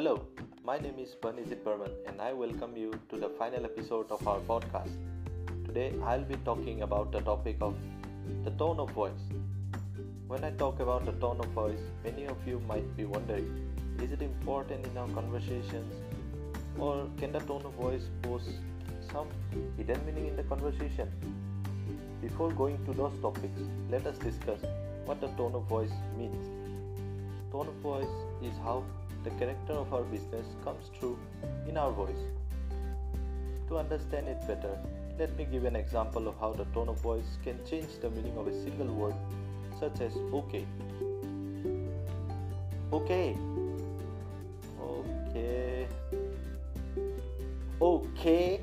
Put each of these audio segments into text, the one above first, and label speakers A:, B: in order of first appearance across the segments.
A: Hello, my name is Banijit Burman and I welcome you to the final episode of our podcast. Today I'll be talking about the topic of the tone of voice. When I talk about the tone of voice, many of you might be wondering is it important in our conversations or can the tone of voice pose some hidden meaning in the conversation? Before going to those topics, let us discuss what the tone of voice means. Tone of voice is how the character of our business comes through in our voice. To understand it better, let me give an example of how the tone of voice can change the meaning of a single word, such as okay. Okay. Okay. Okay.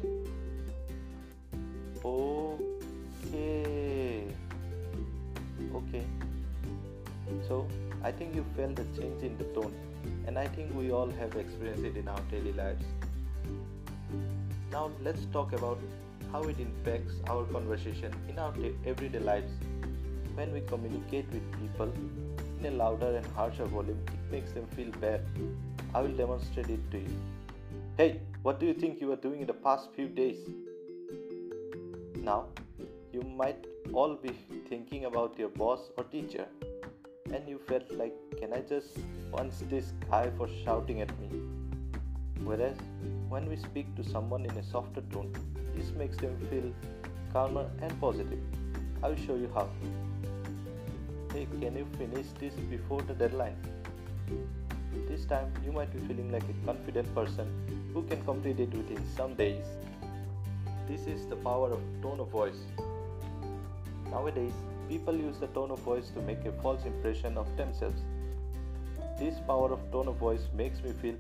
A: Okay. Okay. So, I think you felt the change in the tone and I think we all have experienced it in our daily lives. Now, let's talk about how it impacts our conversation in our everyday lives. When we communicate with people in a louder and harsher volume, it makes them feel bad. I will demonstrate it to you. Hey, what do you think you were doing in the past few days? Now, you might all be thinking about your boss or teacher and you felt like, can I just punch this guy for shouting at me? Whereas, when we speak to someone in a softer tone, this makes them feel calmer and positive. I will show you how. Hey, can you finish this before the deadline? This time, you might be feeling like a confident person who can complete it within some days. This is the power of tone of voice. Nowadays, people use the tone of voice to make a false impression of themselves. This power of tone of voice makes me feel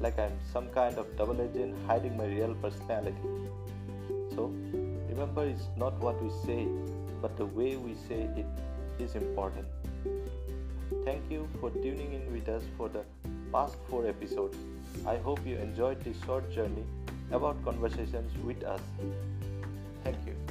A: like I'm some kind of double agent hiding my real personality. So, remember, it's not what we say, but the way we say it is important. Thank you for tuning in with us for the past four episodes. I hope you enjoyed this short journey about conversations with us. Thank you.